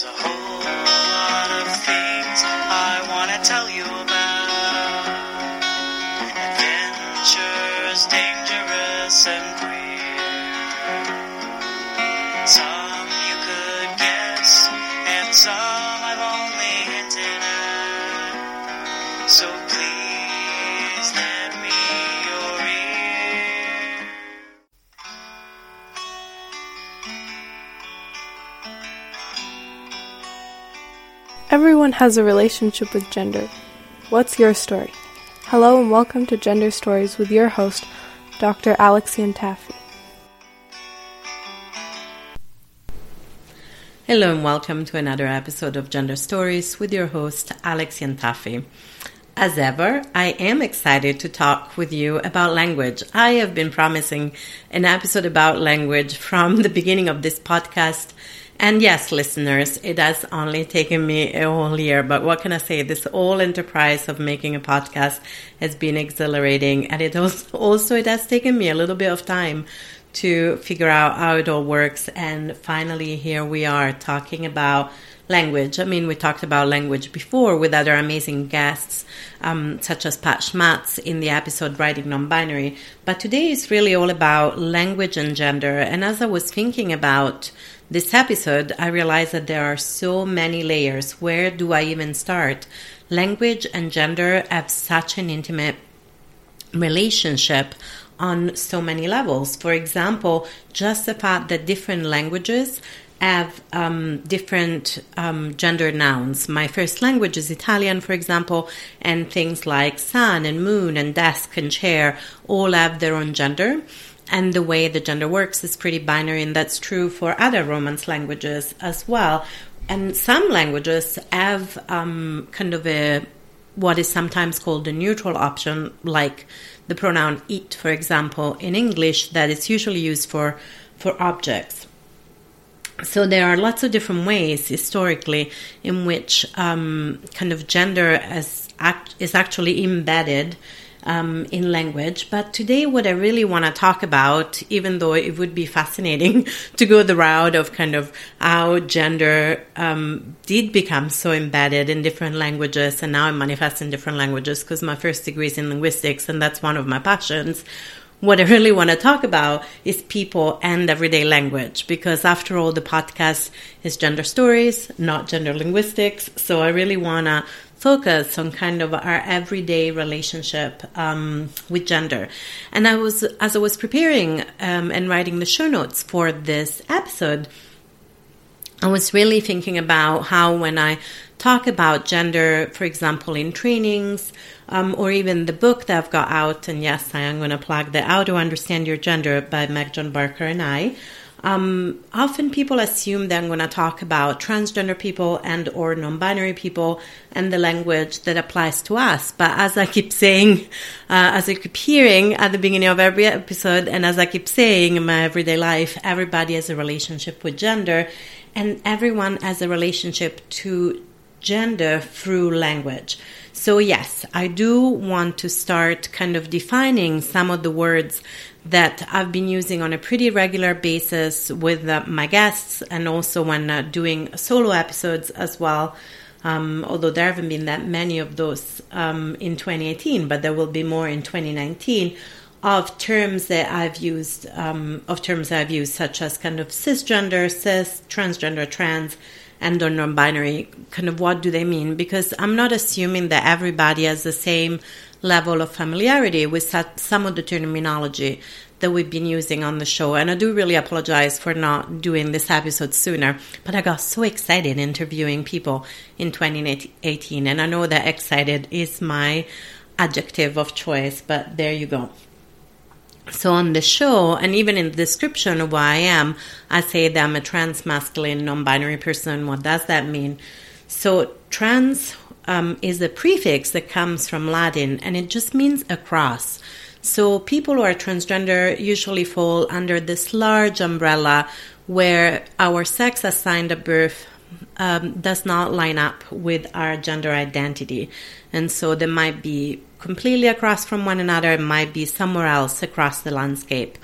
There's a whole lot of things has a relationship with gender. What's your story? Hello and welcome to Gender Stories with your host, Dr. Alex Iantaffi. Hello and welcome to another episode of Gender Stories with your host, Alex Iantaffi. As ever, I am excited to talk with you about language. I have been promising an episode about language from the beginning of this podcast. And yes, listeners, it has only taken me a whole year, but what can I say? This whole enterprise of making a podcast has been exhilarating and it also, also it has taken me a little bit of time to figure out how it all works. And finally, here we are talking about language. I mean, we talked about language before with other amazing guests, um, such as Pat Schmatz in the episode Writing Non-Binary. But today is really all about language and gender. And as I was thinking about this episode, I realized that there are so many layers. Where do I even start? Language and gender have such an intimate relationship on so many levels. For example, just the fact that different languages have um, different um, gender nouns. My first language is Italian, for example, and things like sun and moon and desk and chair all have their own gender. And the way the gender works is pretty binary, and that's true for other Romance languages as well. And some languages have um, kind of a what is sometimes called a neutral option, like the pronoun it, for example, in English, that is usually used for for objects. So there are lots of different ways historically in which um, kind of gender as act, is actually embedded um, in language. But today, what I really want to talk about, even though it would be fascinating to go the route of kind of how gender um, did become so embedded in different languages and now it manifests in different languages, because my first degree is in linguistics and that's one of my passions what I really want to talk about is people and everyday language because after all the podcast is gender stories, not gender linguistics. So I really want to focus on kind of our everyday relationship um, with gender. And I was, as I was preparing um, and writing the show notes for this episode, I was really thinking about how when I talk about gender, for example, in trainings, um, or even the book that I've got out, and yes, I am going to plug the How to Understand Your Gender by Meg John Barker and I. Um, often people assume that I'm going to talk about transgender people and or non-binary people and the language that applies to us. But as I keep saying, uh, as I keep hearing at the beginning of every episode, and as I keep saying in my everyday life, everybody has a relationship with gender, and everyone has a relationship to gender through language. So, yes, I do want to start kind of defining some of the words that I've been using on a pretty regular basis with uh, my guests and also when uh, doing solo episodes as well. Um, although there haven't been that many of those um, in 2018, but there will be more in 2019 of terms that I've used, um, of terms I've used, such as kind of cisgender, cis, transgender, trans, and or non-binary kind of what do they mean because i'm not assuming that everybody has the same level of familiarity with some of the terminology that we've been using on the show and i do really apologize for not doing this episode sooner but i got so excited interviewing people in 2018 and i know that excited is my adjective of choice but there you go so on the show, and even in the description of who I am, I say that I'm a trans masculine non-binary person. What does that mean? So trans um, is a prefix that comes from Latin, and it just means across. So people who are transgender usually fall under this large umbrella where our sex assigned at birth um, does not line up with our gender identity. And so they might be completely across from one another, it might be somewhere else across the landscape.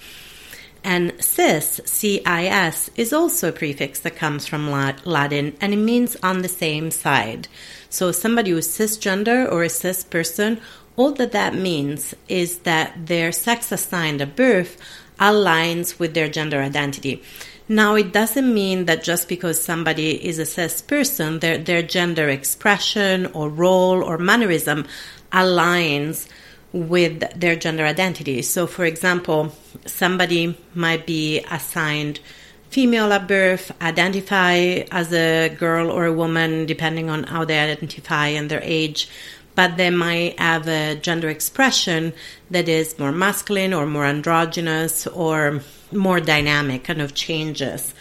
And cis, C-I-S, is also a prefix that comes from Latin and it means on the same side. So somebody who's cisgender or a cis person, all that that means is that their sex assigned at birth aligns with their gender identity. Now, it doesn't mean that just because somebody is a cis person, their, their gender expression or role or mannerism aligns with their gender identity. So, for example, somebody might be assigned female at birth, identify as a girl or a woman, depending on how they identify and their age, but they might have a gender expression that is more masculine or more androgynous or more dynamic, kind of changes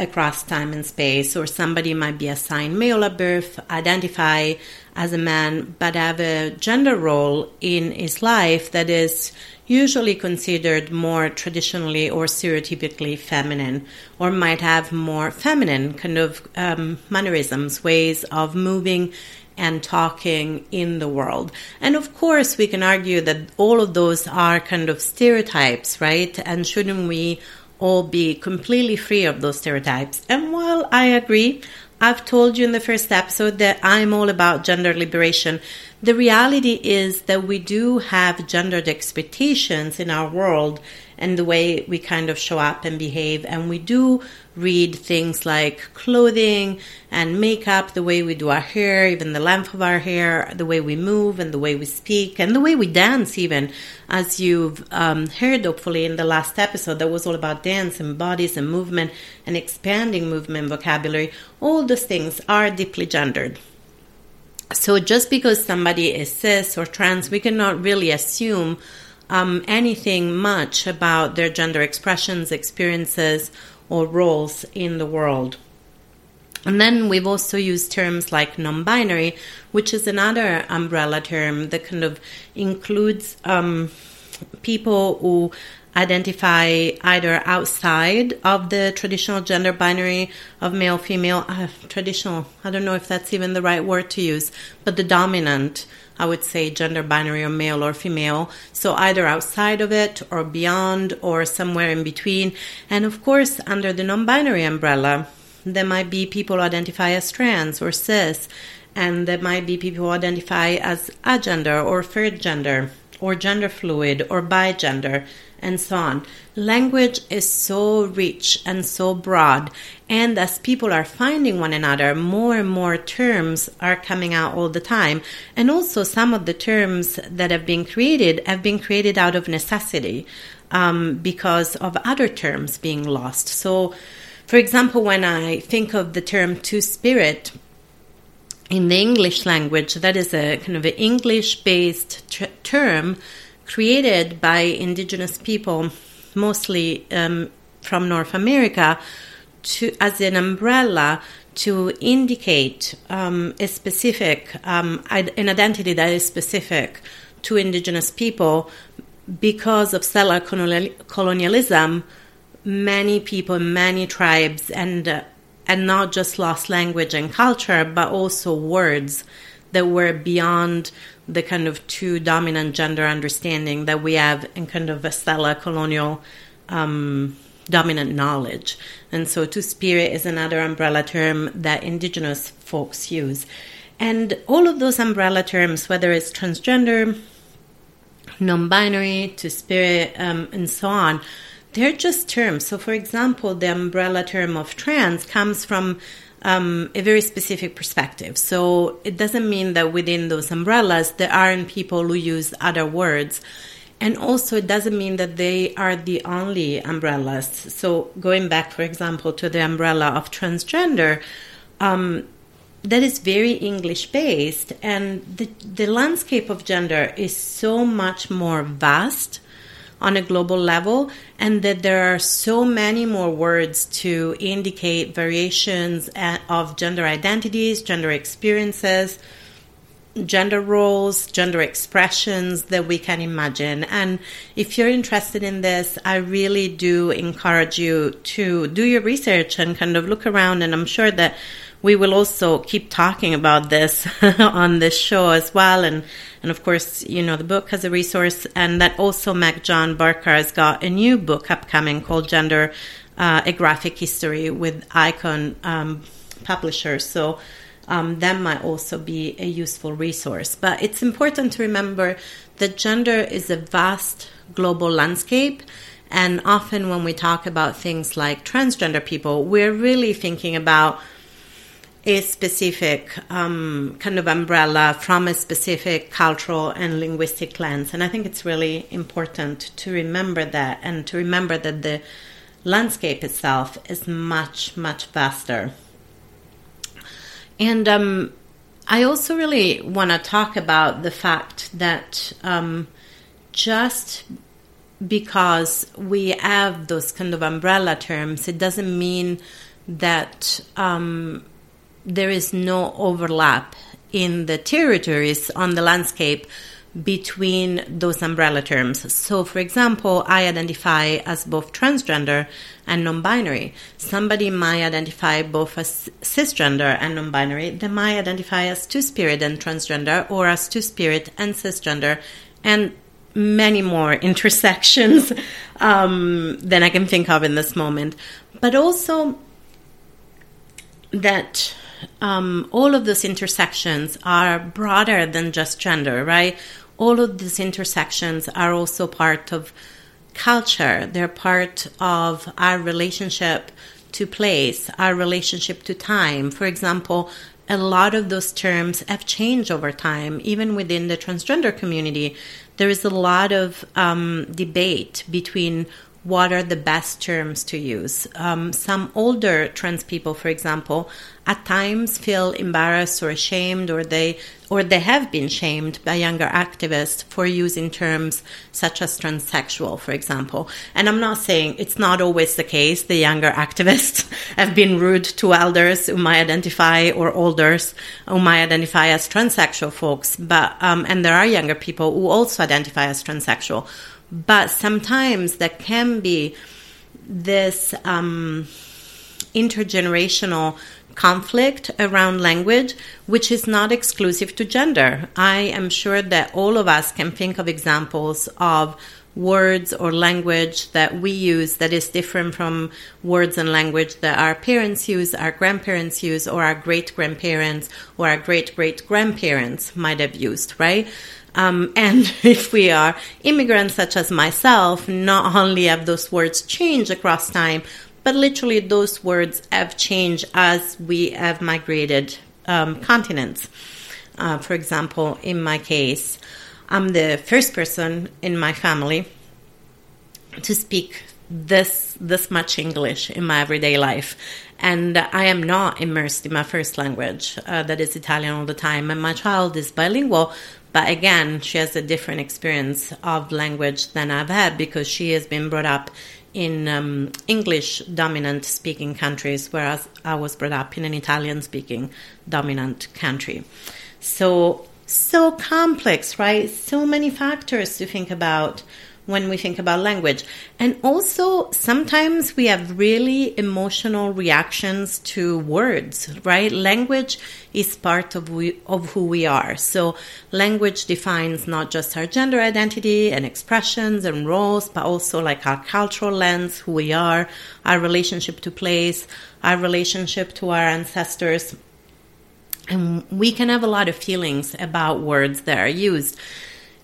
across time and space, or somebody might be assigned male at birth, identify as a man, but have a gender role in his life that is usually considered more traditionally or stereotypically feminine, or might have more feminine kind of um, mannerisms, ways of moving and talking in the world. And of course, we can argue that all of those are kind of stereotypes, right? And shouldn't we all be completely free of those stereotypes? And while I agree, I've told you in the first episode that I'm all about gender liberation. The reality is that we do have gendered expectations in our world and the way we kind of show up and behave. And we do read things like clothing and makeup, the way we do our hair, even the length of our hair, the way we move and the way we speak, and the way we dance, even. As you've um, heard, hopefully, in the last episode, that was all about dance and bodies and movement and expanding movement vocabulary. All those things are deeply gendered. So just because somebody is cis or trans, we cannot really assume um, anything much about their gender expressions, experiences, or roles in the world. And then we've also used terms like non binary, which is another umbrella term that kind of includes um, people who identify either outside of the traditional gender binary of male female uh, traditional i don't know if that's even the right word to use but the dominant I would say gender binary or male or female. So either outside of it or beyond or somewhere in between. And of course, under the non binary umbrella, there might be people who identify as trans or cis, and there might be people who identify as agender or third gender or gender fluid or bigender and so on. Language is so rich and so broad, and as people are finding one another, more and more terms are coming out all the time. And also, some of the terms that have been created have been created out of necessity um, because of other terms being lost. So, for example, when I think of the term two spirit, in the English language, that is a kind of an English based term created by indigenous people, mostly um, from North America, to as an umbrella to indicate um, a specific um, an identity that is specific to indigenous people. Because of settler colonialism many people many tribes and uh, and not just lost language and culture but also words that were beyond the kind of two dominant gender understanding that we have in kind of a settler colonial um, dominant knowledge. And so, two spirit is another umbrella term that indigenous folks use. And all of those umbrella terms, whether it's transgender, non binary, two spirit, um, and so on, they're just terms. So, for example, the umbrella term of trans comes from um, a very specific perspective. So it doesn't mean that within those umbrellas there aren't people who use other words. And also, it doesn't mean that they are the only umbrellas. So, going back, for example, to the umbrella of transgender, um, that is very English based, and the, the landscape of gender is so much more vast on a global level, and that there are so many more words to indicate variations of gender identities, gender experiences, gender roles, gender expressions that we can imagine. And if you're interested in this, I really do encourage you to do your research and kind of look around. And I'm sure that we will also keep talking about this on this show as well. And, and of course, you know, the book has a resource and that also Meg John Barker has got a new book upcoming called Gender, uh, a graphic history with icon, um, publishers. So, um, that might also be a useful resource. But it's important to remember that gender is a vast global landscape. And often when we talk about things like transgender people, we're really thinking about a specific um, kind of umbrella from a specific cultural and linguistic lens. And I think it's really important to remember that and to remember that the landscape itself is much, much vaster. And um, I also really want to talk about the fact that um, just because we have those kind of umbrella terms, it doesn't mean that um, there is no overlap in the territories on the landscape between those umbrella terms. So, for example, I identify as both transgender and non binary. Somebody might identify both as cisgender and non binary. They might identify as two spirit and transgender or as two spirit and cisgender. And many more intersections um, than I can think of in this moment. But also that um, all of those intersections are broader than just gender, right? All of these intersections are also part of culture. They're part of our relationship to place, our relationship to time. For example, a lot of those terms have changed over time, even within the transgender community. There is a lot of um, debate between what are the best terms to use. Um, some older trans people, for example, at times feel embarrassed or ashamed, or they or they have been shamed by younger activists for using terms such as transsexual, for example. And I'm not saying it's not always the case. The younger activists have been rude to elders who might identify or olders who might identify as transsexual folks, but um, and there are younger people who also identify as transsexual but sometimes there can be this um, intergenerational conflict around language, which is not exclusive to gender. I am sure that all of us can think of examples of words or language that we use that is different from words and language that our parents use, our grandparents use, or our great grandparents or our great great grandparents might have used, right? Um, and if we are immigrants such as myself, not only have those words changed across time, but literally those words have changed as we have migrated um, continents. Uh, for example, in my case, I'm the first person in my family to speak this this much English in my everyday life, and I am not immersed in my first language, uh, that is Italian all the time. And my child is bilingual, but again, she has a different experience of language than I've had because she has been brought up in um, English dominant speaking countries, whereas I was brought up in an Italian speaking dominant country. So, so complex, right? So many factors to think about when we think about language. And also, sometimes we have really emotional reactions to words, right? Language is part of, we, of who we are. So, language defines not just our gender identity and expressions and roles, but also like our cultural lens, who we are, our relationship to place, our relationship to our ancestors. And we can have a lot of feelings about words that are used.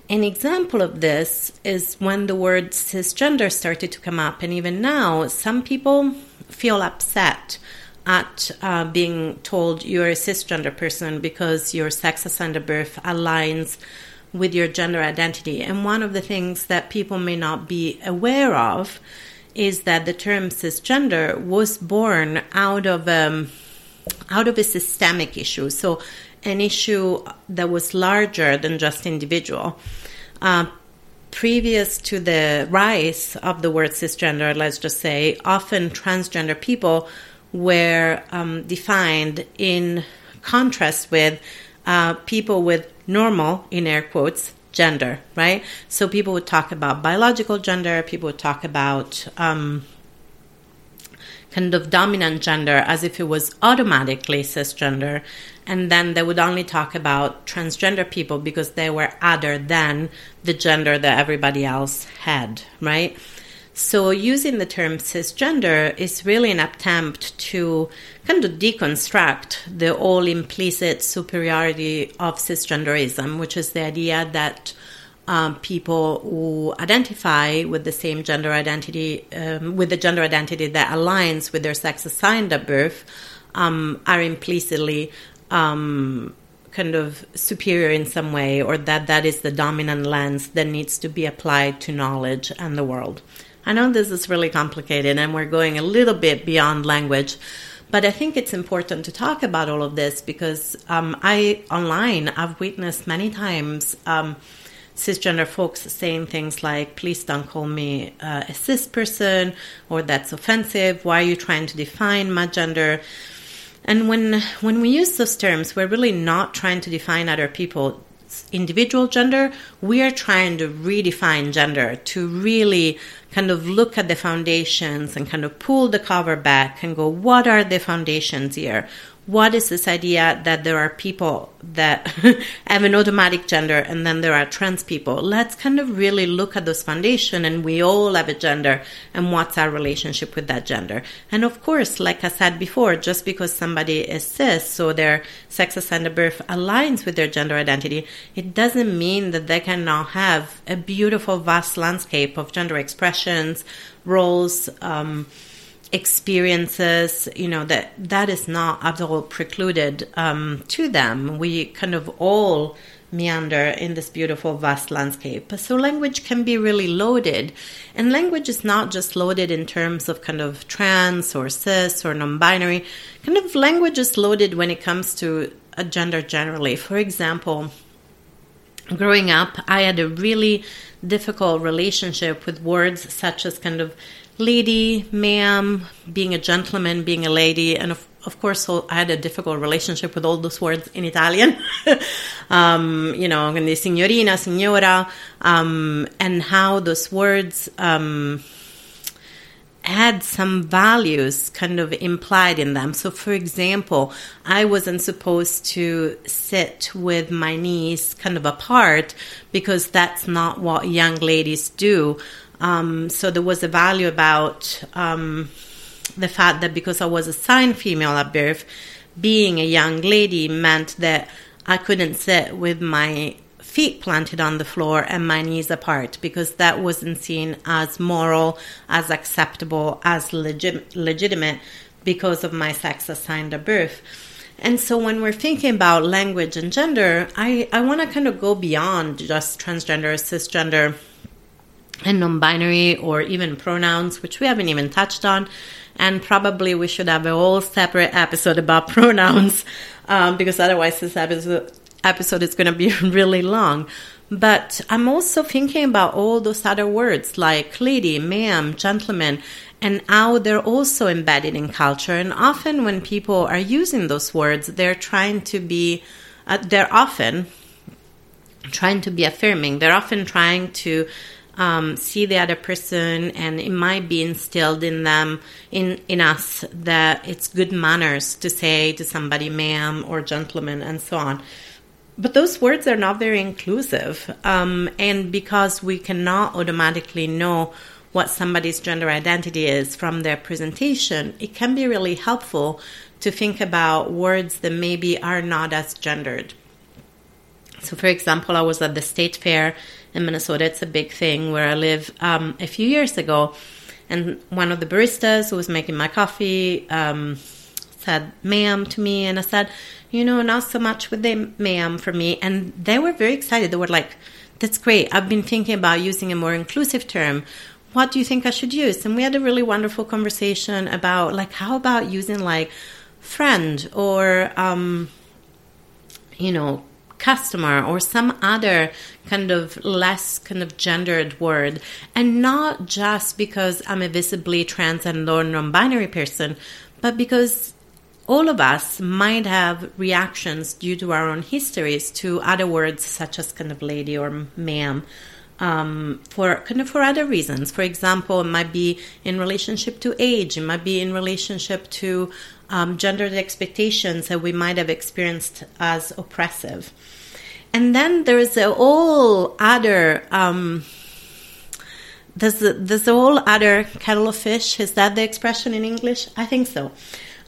An example of this is when the word cisgender started to come up, and even now, some people feel upset at uh, being told you're a cisgender person because your sex assigned at birth aligns with your gender identity. And one of the things that people may not be aware of is that the term cisgender was born out of um, out of a systemic issue. So an issue that was larger than just individual. Uh, previous to the rise of the word cisgender, let's just say, often transgender people were um, defined in contrast with uh, people with normal, in air quotes, gender, right? So people would talk about biological gender, people would talk about um, kind of dominant gender as if it was automatically cisgender. And then they would only talk about transgender people because they were other than the gender that everybody else had, right? So using the term cisgender is really an attempt to kind of deconstruct the all implicit superiority of cisgenderism, which is the idea that um, people who identify with the same gender identity, um, with the gender identity that aligns with their sex assigned at birth, um, are implicitly um, kind of superior in some way, or that that is the dominant lens that needs to be applied to knowledge and the world. I know this is really complicated and we're going a little bit beyond language, but I think it's important to talk about all of this because um, I, online, I've witnessed many times um, cisgender folks saying things like, please don't call me uh, a cis person or that's offensive. Why are you trying to define my gender? And when when we use those terms, we're really not trying to define other people individual gender, we are trying to redefine gender to really kind of look at the foundations and kind of pull the cover back and go, what are the foundations here? What is this idea that there are people that have an automatic gender and then there are trans people? Let's kind of really look at those foundation and we all have a gender and what's our relationship with that gender. And of course, like I said before, just because somebody is cis, so their sex assigned at birth aligns with their gender identity, it doesn't mean that they cannot have a beautiful, vast landscape of gender expressions, roles, um, experiences, you know, that that is not at all precluded um, to them. We kind of all meander in this beautiful vast landscape. So language can be really loaded. And language is not just loaded in terms of kind of trans or cis or non-binary. Kind of language is loaded when it comes to a gender generally. For example, growing up, I had a really difficult relationship with words such as kind of lady, ma'am, being a gentleman, being a lady, and of, of course, so I had a difficult relationship with all those words in Italian. um, you know, and the signorina, signora, um, and how those words um, had some values kind of implied in them. So, for example, I wasn't supposed to sit with my knees kind of apart because that's not what young ladies do. Um, so there was a value about um, the fact that because I was assigned female at birth, being a young lady meant that I couldn't sit with my feet planted on the floor and my knees apart because that wasn't seen as moral, as acceptable, as legit- legitimate because of my sex assigned at birth. And so when we're thinking about language and gender, I, I want to kind of go beyond just transgender, cisgender, and non binary or even pronouns, which we haven't even touched on. And probably we should have a whole separate episode about pronouns um, because otherwise this episode, episode is going to be really long. But I'm also thinking about all those other words like lady, ma'am, gentleman, and how they're also embedded in culture. And often when people are using those words, they're trying to be, uh, they're often trying to be affirming. They're often trying to um, see the other person and it might be instilled in them in in us that it's good manners to say to somebody ma'am or gentleman and so on. But those words are not very inclusive um, and because we cannot automatically know what somebody's gender identity is from their presentation it can be really helpful to think about words that maybe are not as gendered. So for example i was at the state fair in Minnesota. It's a big thing where I live. Um, a few years ago, and one of the baristas who was making my coffee um, said "ma'am" to me, and I said, "You know, not so much with the ma'am for me." And they were very excited. They were like, "That's great. I've been thinking about using a more inclusive term." What do you think I should use? And we had a really wonderful conversation about like how about using like friend or um, you know customer or some other kind of less kind of gendered word and not just because i'm a visibly trans and or non-binary person but because all of us might have reactions due to our own histories to other words such as kind of lady or ma'am um, for kind of for other reasons. For example, it might be in relationship to age, it might be in relationship to um, gendered expectations that we might have experienced as oppressive. And then there is a whole other. Um, there's a, there's whole other kettle of fish. Is that the expression in English? I think so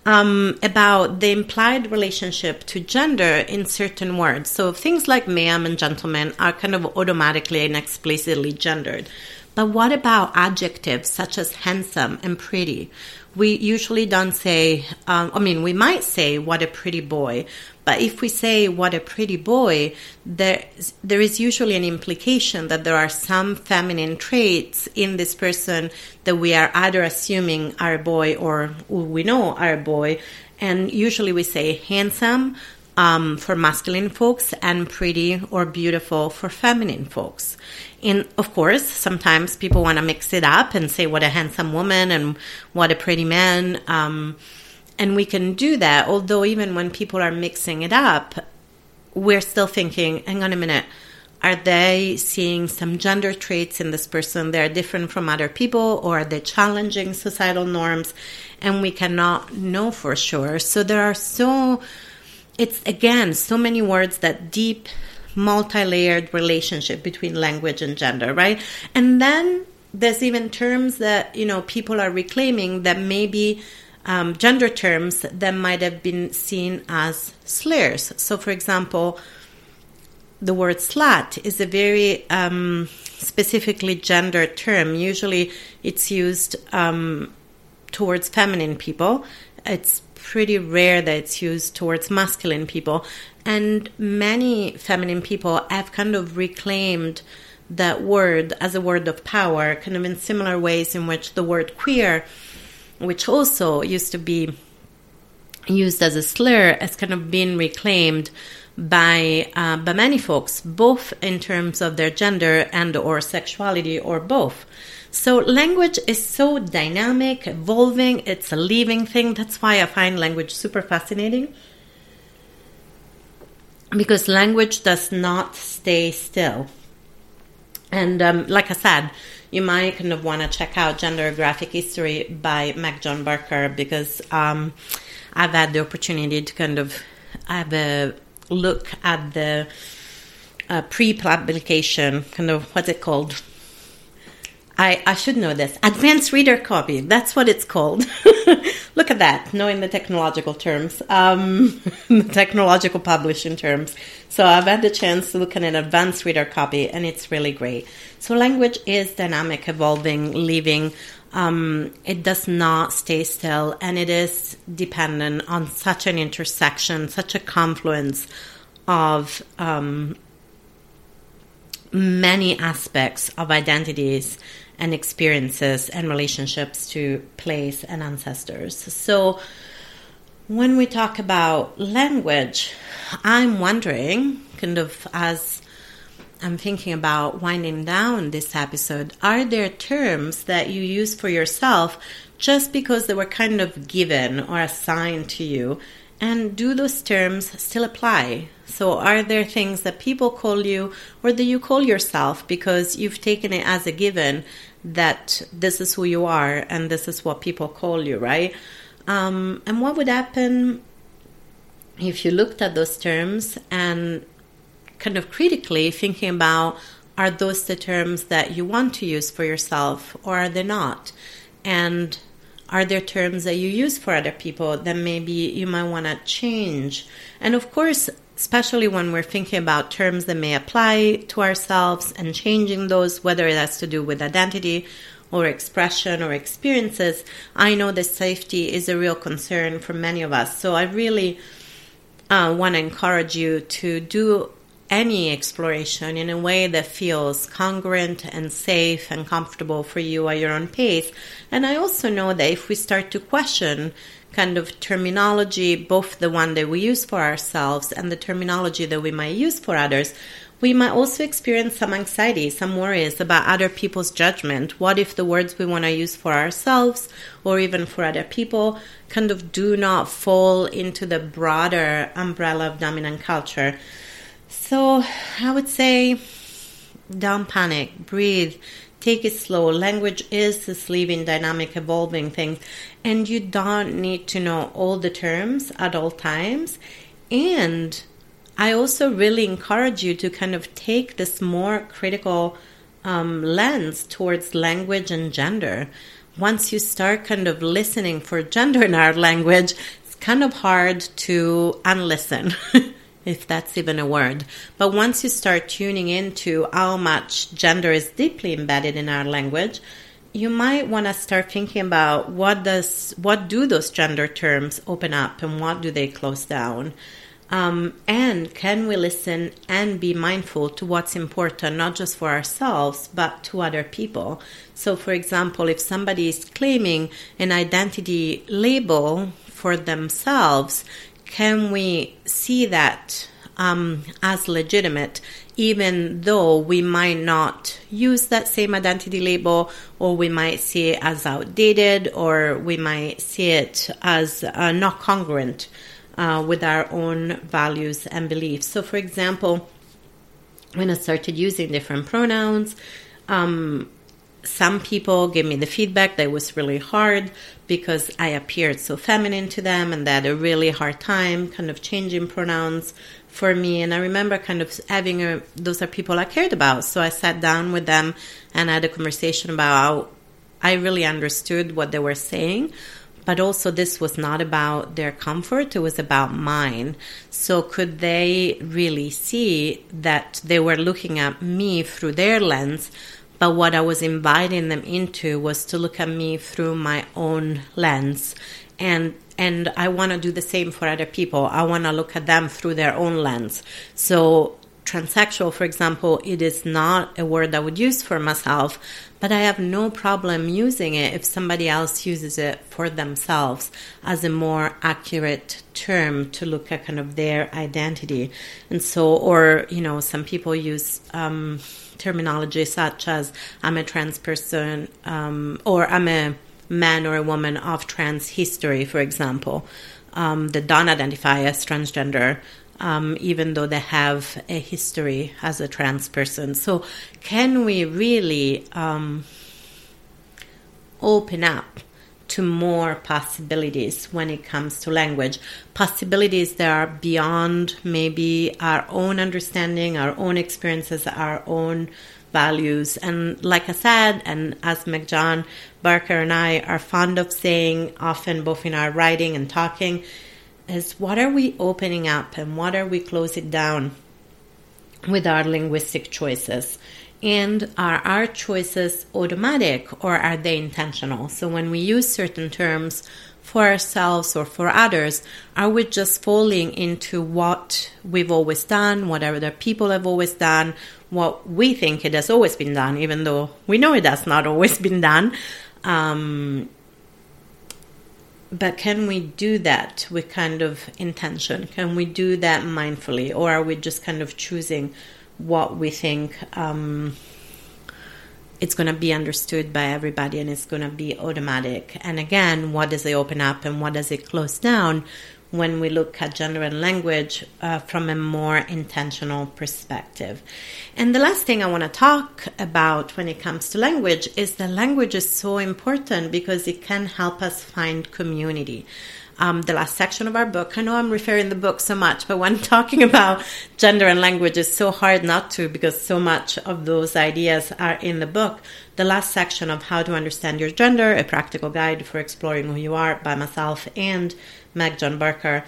um, about the implied relationship to gender in certain words. So things like ma'am and gentleman are kind of automatically and explicitly gendered. But what about adjectives such as handsome and pretty? We usually don't say, um, I mean, we might say, what a pretty boy, but if we say what a pretty boy, there there is usually an implication that there are some feminine traits in this person that we are either assuming are a boy or we know are a boy, and usually we say handsome. Um, for masculine folks and pretty or beautiful for feminine folks. And of course, sometimes people want to mix it up and say what a handsome woman and what a pretty man. Um, and we can do that, although even when people are mixing it up, we're still thinking, hang on a minute, are they seeing some gender traits in this person that are different from other people, or are they challenging societal norms? And we cannot know for sure. So there are so, it's again, so many words that deep, multi layered relationship between language and gender, right? And then there's even terms that, you know, people are reclaiming that maybe um, gender terms that might have been seen as slurs. So, for example, the word slut is a very um, specifically gendered term. Usually, it's used um, towards feminine people. It's pretty rare that it's used towards masculine people. And many feminine people have kind of reclaimed that word as a word of power, kind of in similar ways in which the word queer which also used to be used as a slur, has kind of been reclaimed by uh, by many folks, both in terms of their gender and or sexuality, or both. So language is so dynamic, evolving. It's a living thing. That's why I find language super fascinating. Because language does not stay still. And um, like I said, you might kind of want to check out Gender Graphic History by Meg John Barker because um, I've had the opportunity to kind of have a look at the uh, pre-publication, kind of what's it called? I, I should know this. Advanced reader copy. That's what it's called. Look at that, knowing the technological terms, um, the technological publishing terms. So I've had the chance to look at an advanced reader copy, and it's really great. So language is dynamic, evolving, living. Um, it does not stay still, and it is dependent on such an intersection, such a confluence of um, many aspects of identities and experiences and relationships to place and ancestors. So, when we talk about language, I'm wondering, kind of as I'm thinking about winding down this episode, are there terms that you use for yourself just because they were kind of given or assigned to you? And do those terms still apply? So, are there things that people call you or that you call yourself because you've taken it as a given that this is who you are and this is what people call you, right? Um, and what would happen if you looked at those terms and kind of critically thinking about are those the terms that you want to use for yourself or are they not? And are there terms that you use for other people that maybe you might want to change? And of course, especially when we're thinking about terms that may apply to ourselves and changing those, whether it has to do with identity or expression or experiences, I know that safety is a real concern for many of us. So I really uh, want to encourage you to do any exploration in a way that feels congruent and safe and comfortable for you at your own pace. And I also know that if we start to question kind of terminology, both the one that we use for ourselves and the terminology that we might use for others, we might also experience some anxiety, some worries about other people's judgment. What if the words we want to use for ourselves or even for other people kind of do not fall into the broader umbrella of dominant culture? So I would say don't panic, breathe, take it slow. Language is this living, dynamic, evolving thing, and you don't need to know all the terms at all times. And I also really encourage you to kind of take this more critical um, lens towards language and gender. Once you start kind of listening for gender in our language, it's kind of hard to unlisten. if that's even a word. But once you start tuning into how much gender is deeply embedded in our language, you might want to start thinking about what does what do those gender terms open up and what do they close down. Um, and can we listen and be mindful to what's important, not just for ourselves, but to other people? So, for example, if somebody is claiming an identity label for themselves, can we see that um, as legitimate, even though we might not use that same identity label, or we might see it as outdated, or we might see it as uh, not congruent uh, with our own values and beliefs. So, for example, when I started using different pronouns, um, some people gave me the feedback that it was really hard because I appeared so feminine to them and they had a really hard time kind of changing pronouns for me. And I remember kind of having a, those are people I cared about. So I sat down with them and had a conversation about how I really understood what they were saying. But also, this was not about their comfort, it was about mine. So, could they really see that they were looking at me through their lens? But what I was inviting them into was to look at me through my own lens. And and I want to do the same for other people. I want to look at them through their own lens. So transsexual, for example, it is not a word I would use for myself, but I have no problem using it if somebody else uses it for themselves as a more accurate term to look at kind of their identity. And so, or, you know, some people use, um, terminology such as I'm a trans person um, or I'm a man or a woman of trans history, for example, um, that don't identify as transgender. Um, even though they have a history as a trans person. So, can we really um, open up to more possibilities when it comes to language. Possibilities that are beyond maybe our own understanding, our own experiences, our own values. And like I said, and as Meg John Barker and I are fond of saying often, both in our writing and talking, is what are we opening up and what are we closing down with our linguistic choices? And are our choices automatic or are they intentional? So when we use certain terms for ourselves or for others, are we just falling into what we've always done, what other people have always done, what we think it has always been done, even though we know it has not always been done? Um, but can we do that with kind of intention? Can we do that mindfully? Or are we just kind of choosing what we think um, it's going to be understood by everybody and it's going to be automatic. And again, what does it open up and what does it close down when we look at gender and language uh, from a more intentional perspective? And the last thing I want to talk about when it comes to language is that language is so important because it can help us find community um, the last section of our book. I know I'm referring the book so much, but when talking about gender and language, it's so hard not to because so much of those ideas are in the book. The last section of How to Understand Your Gender, a practical guide for exploring who you are by myself and Meg John Barker.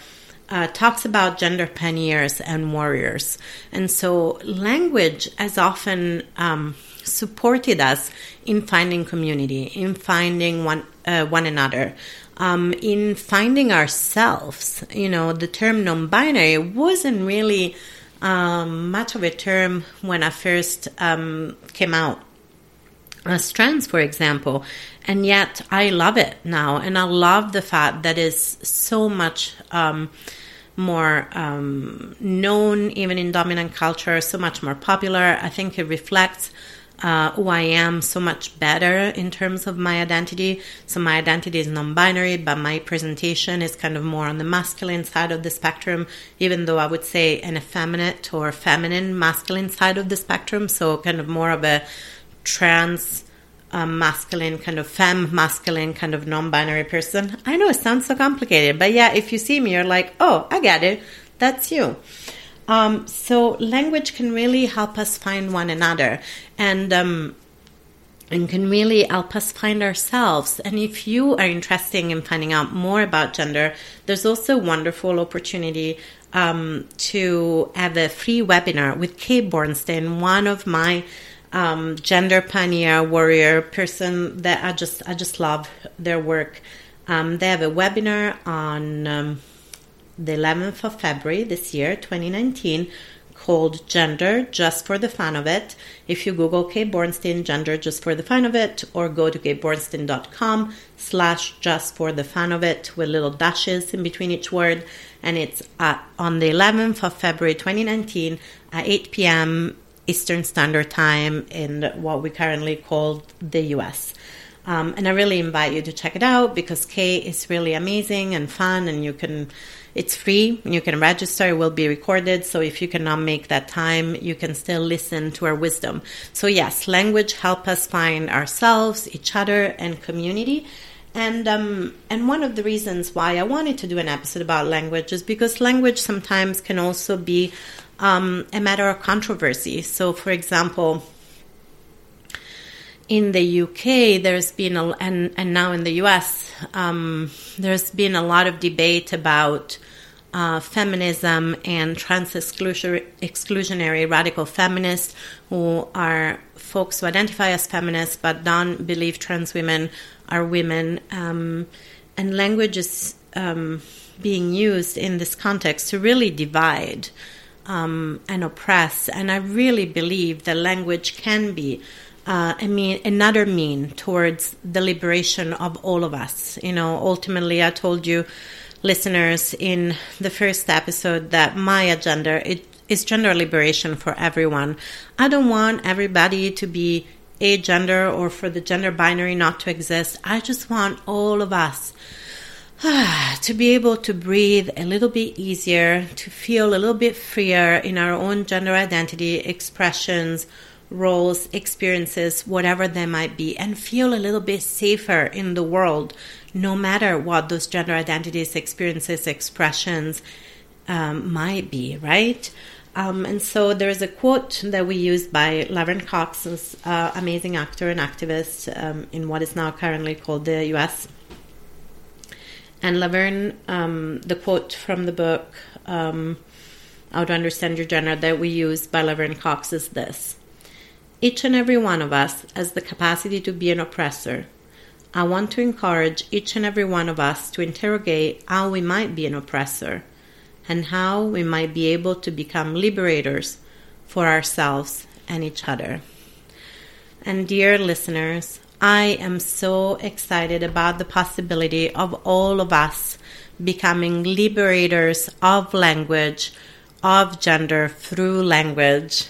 Uh, talks about gender pioneers and warriors. And so, language has often um, supported us in finding community, in finding one, uh, one another um, in finding ourselves. You know, the term non binary wasn't really um, much of a term when I first um, came out as trans, for example. And yet I love it now. And I love the fact that it's so much um, more um, known, even in dominant culture, so much more popular. I think it reflects uh, who I am so much better in terms of my identity. So my identity is non-binary, but my presentation is kind of more on the masculine side of the spectrum, even though I would say an effeminate or feminine masculine side of the spectrum. So kind of more of a trans um, masculine, kind of femme masculine, kind of non-binary person. I know it sounds so complicated, but yeah, if you see me, you're like, oh, I get it. That's you. Um, so language can really help us find one another and um, and can really help us find ourselves. And if you are interested in finding out more about gender, there's also a wonderful opportunity um, to have a free webinar with Kate Bornstein, one of my um, gender pioneer warrior person that I just I just love their work. Um, they have a webinar on um, the 11th of February this year, 2019, called Gender Just for the Fun of It. If you Google Kate Bornstein Gender Just for the Fun of It or go to katebornstein.com slash just for the fun of it with little dashes in between each word. And it's at, on the 11th of February 2019 at 8 p.m. Eastern Standard Time in what we currently call the US. Um, and I really invite you to check it out because Kate is really amazing and fun, and you can it's free. You can register. It will be recorded. So if you cannot make that time, you can still listen to our wisdom. So yes, language help us find ourselves, each other, and community. And um, and one of the reasons why I wanted to do an episode about language is because language sometimes can also be um, a matter of controversy. So, for example, in the UK, there's been a, and and now in the US, um, there's been a lot of debate about uh, feminism and trans exclusionary radical feminists who are folks who identify as feminists but don't believe trans women are women. Um, and language is um, being used in this context to really divide um, and oppress. And I really believe that language can be uh, I mean, another mean towards the liberation of all of us. You know, ultimately, I told you, listeners, in the first episode that my agenda it is gender liberation for everyone. I don't want everybody to be a gender or for the gender binary not to exist. I just want all of us to be able to breathe a little bit easier, to feel a little bit freer in our own gender identity expressions roles, experiences, whatever they might be, and feel a little bit safer in the world, no matter what those gender identities, experiences, expressions um, might be, right? Um, and so there's a quote that we use by Laverne Cox, an uh, amazing actor and activist um, in what is now currently called the US. And Laverne, um, the quote from the book, um, How to Understand Your Gender, that we use by Laverne Cox is this each and every one of us has the capacity to be an oppressor. I want to encourage each and every one of us to interrogate how we might be an oppressor and how we might be able to become liberators for ourselves and each other. And dear listeners, I am so excited about the possibility of all of us becoming liberators of language, of gender through language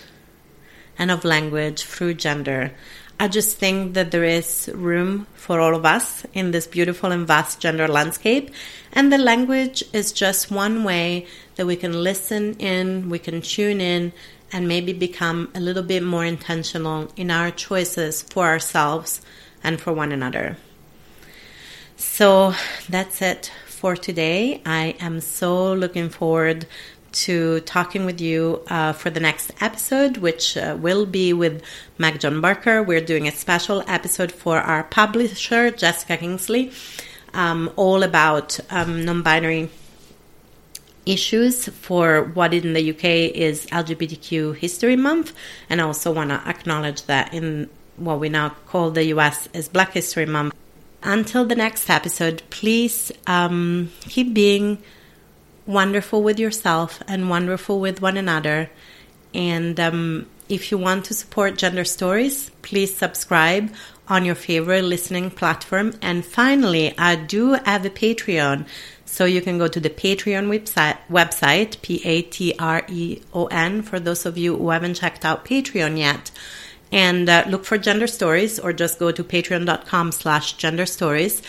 and of language through gender. I just think that there is room for all of us in this beautiful and vast gender landscape. And the language is just one way that we can listen in, we can tune in, and maybe become a little bit more intentional in our choices for ourselves and for one another. So that's it for today. I am so looking forward to talking with you uh, for the next episode, which uh, will be with Meg John Barker. We're doing a special episode for our publisher, Jessica Kingsley, um, all about um, non binary issues for what in the UK is LGBTQ History Month. And I also want to acknowledge that in what we now call the US is Black History Month. Until the next episode, please um, keep being wonderful with yourself and wonderful with one another. And um, if you want to support Gender Stories, please subscribe on your favorite listening platform. And finally, I do have a Patreon. So you can go to the Patreon website, website P A T R E O N, for those of you who haven't checked out Patreon yet. And uh, look for Gender Stories or just go to patreon.com slash gender stories.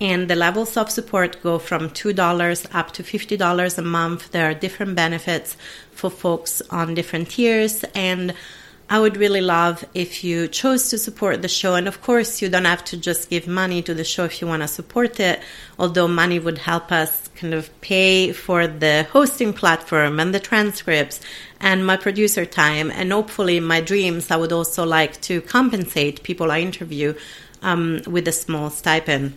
And the levels of support go from $2 up to $50 a month. There are different benefits for folks on different tiers. And I would really love if you chose to support the show. And of course, you don't have to just give money to the show if you want to support it, although money would help us kind of pay for the hosting platform and the transcripts and my producer time. And hopefully, my dreams, I would also like to compensate people I interview um, with a small stipend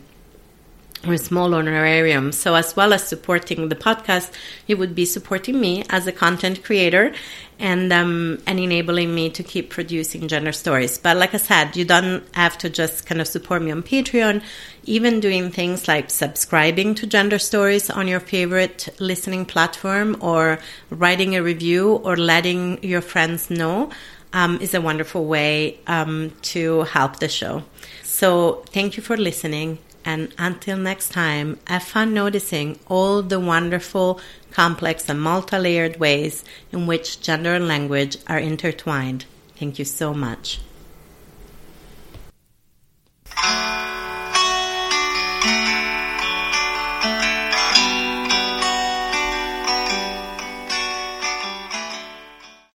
a small honorarium. So, as well as supporting the podcast, you would be supporting me as a content creator and um, and enabling me to keep producing gender stories. But like I said, you don't have to just kind of support me on Patreon. Even doing things like subscribing to gender stories on your favorite listening platform, or writing a review, or letting your friends know. Um, is a wonderful way um, to help the show. So, thank you for listening. And until next time, have fun noticing all the wonderful, complex, and multi layered ways in which gender and language are intertwined. Thank you so much.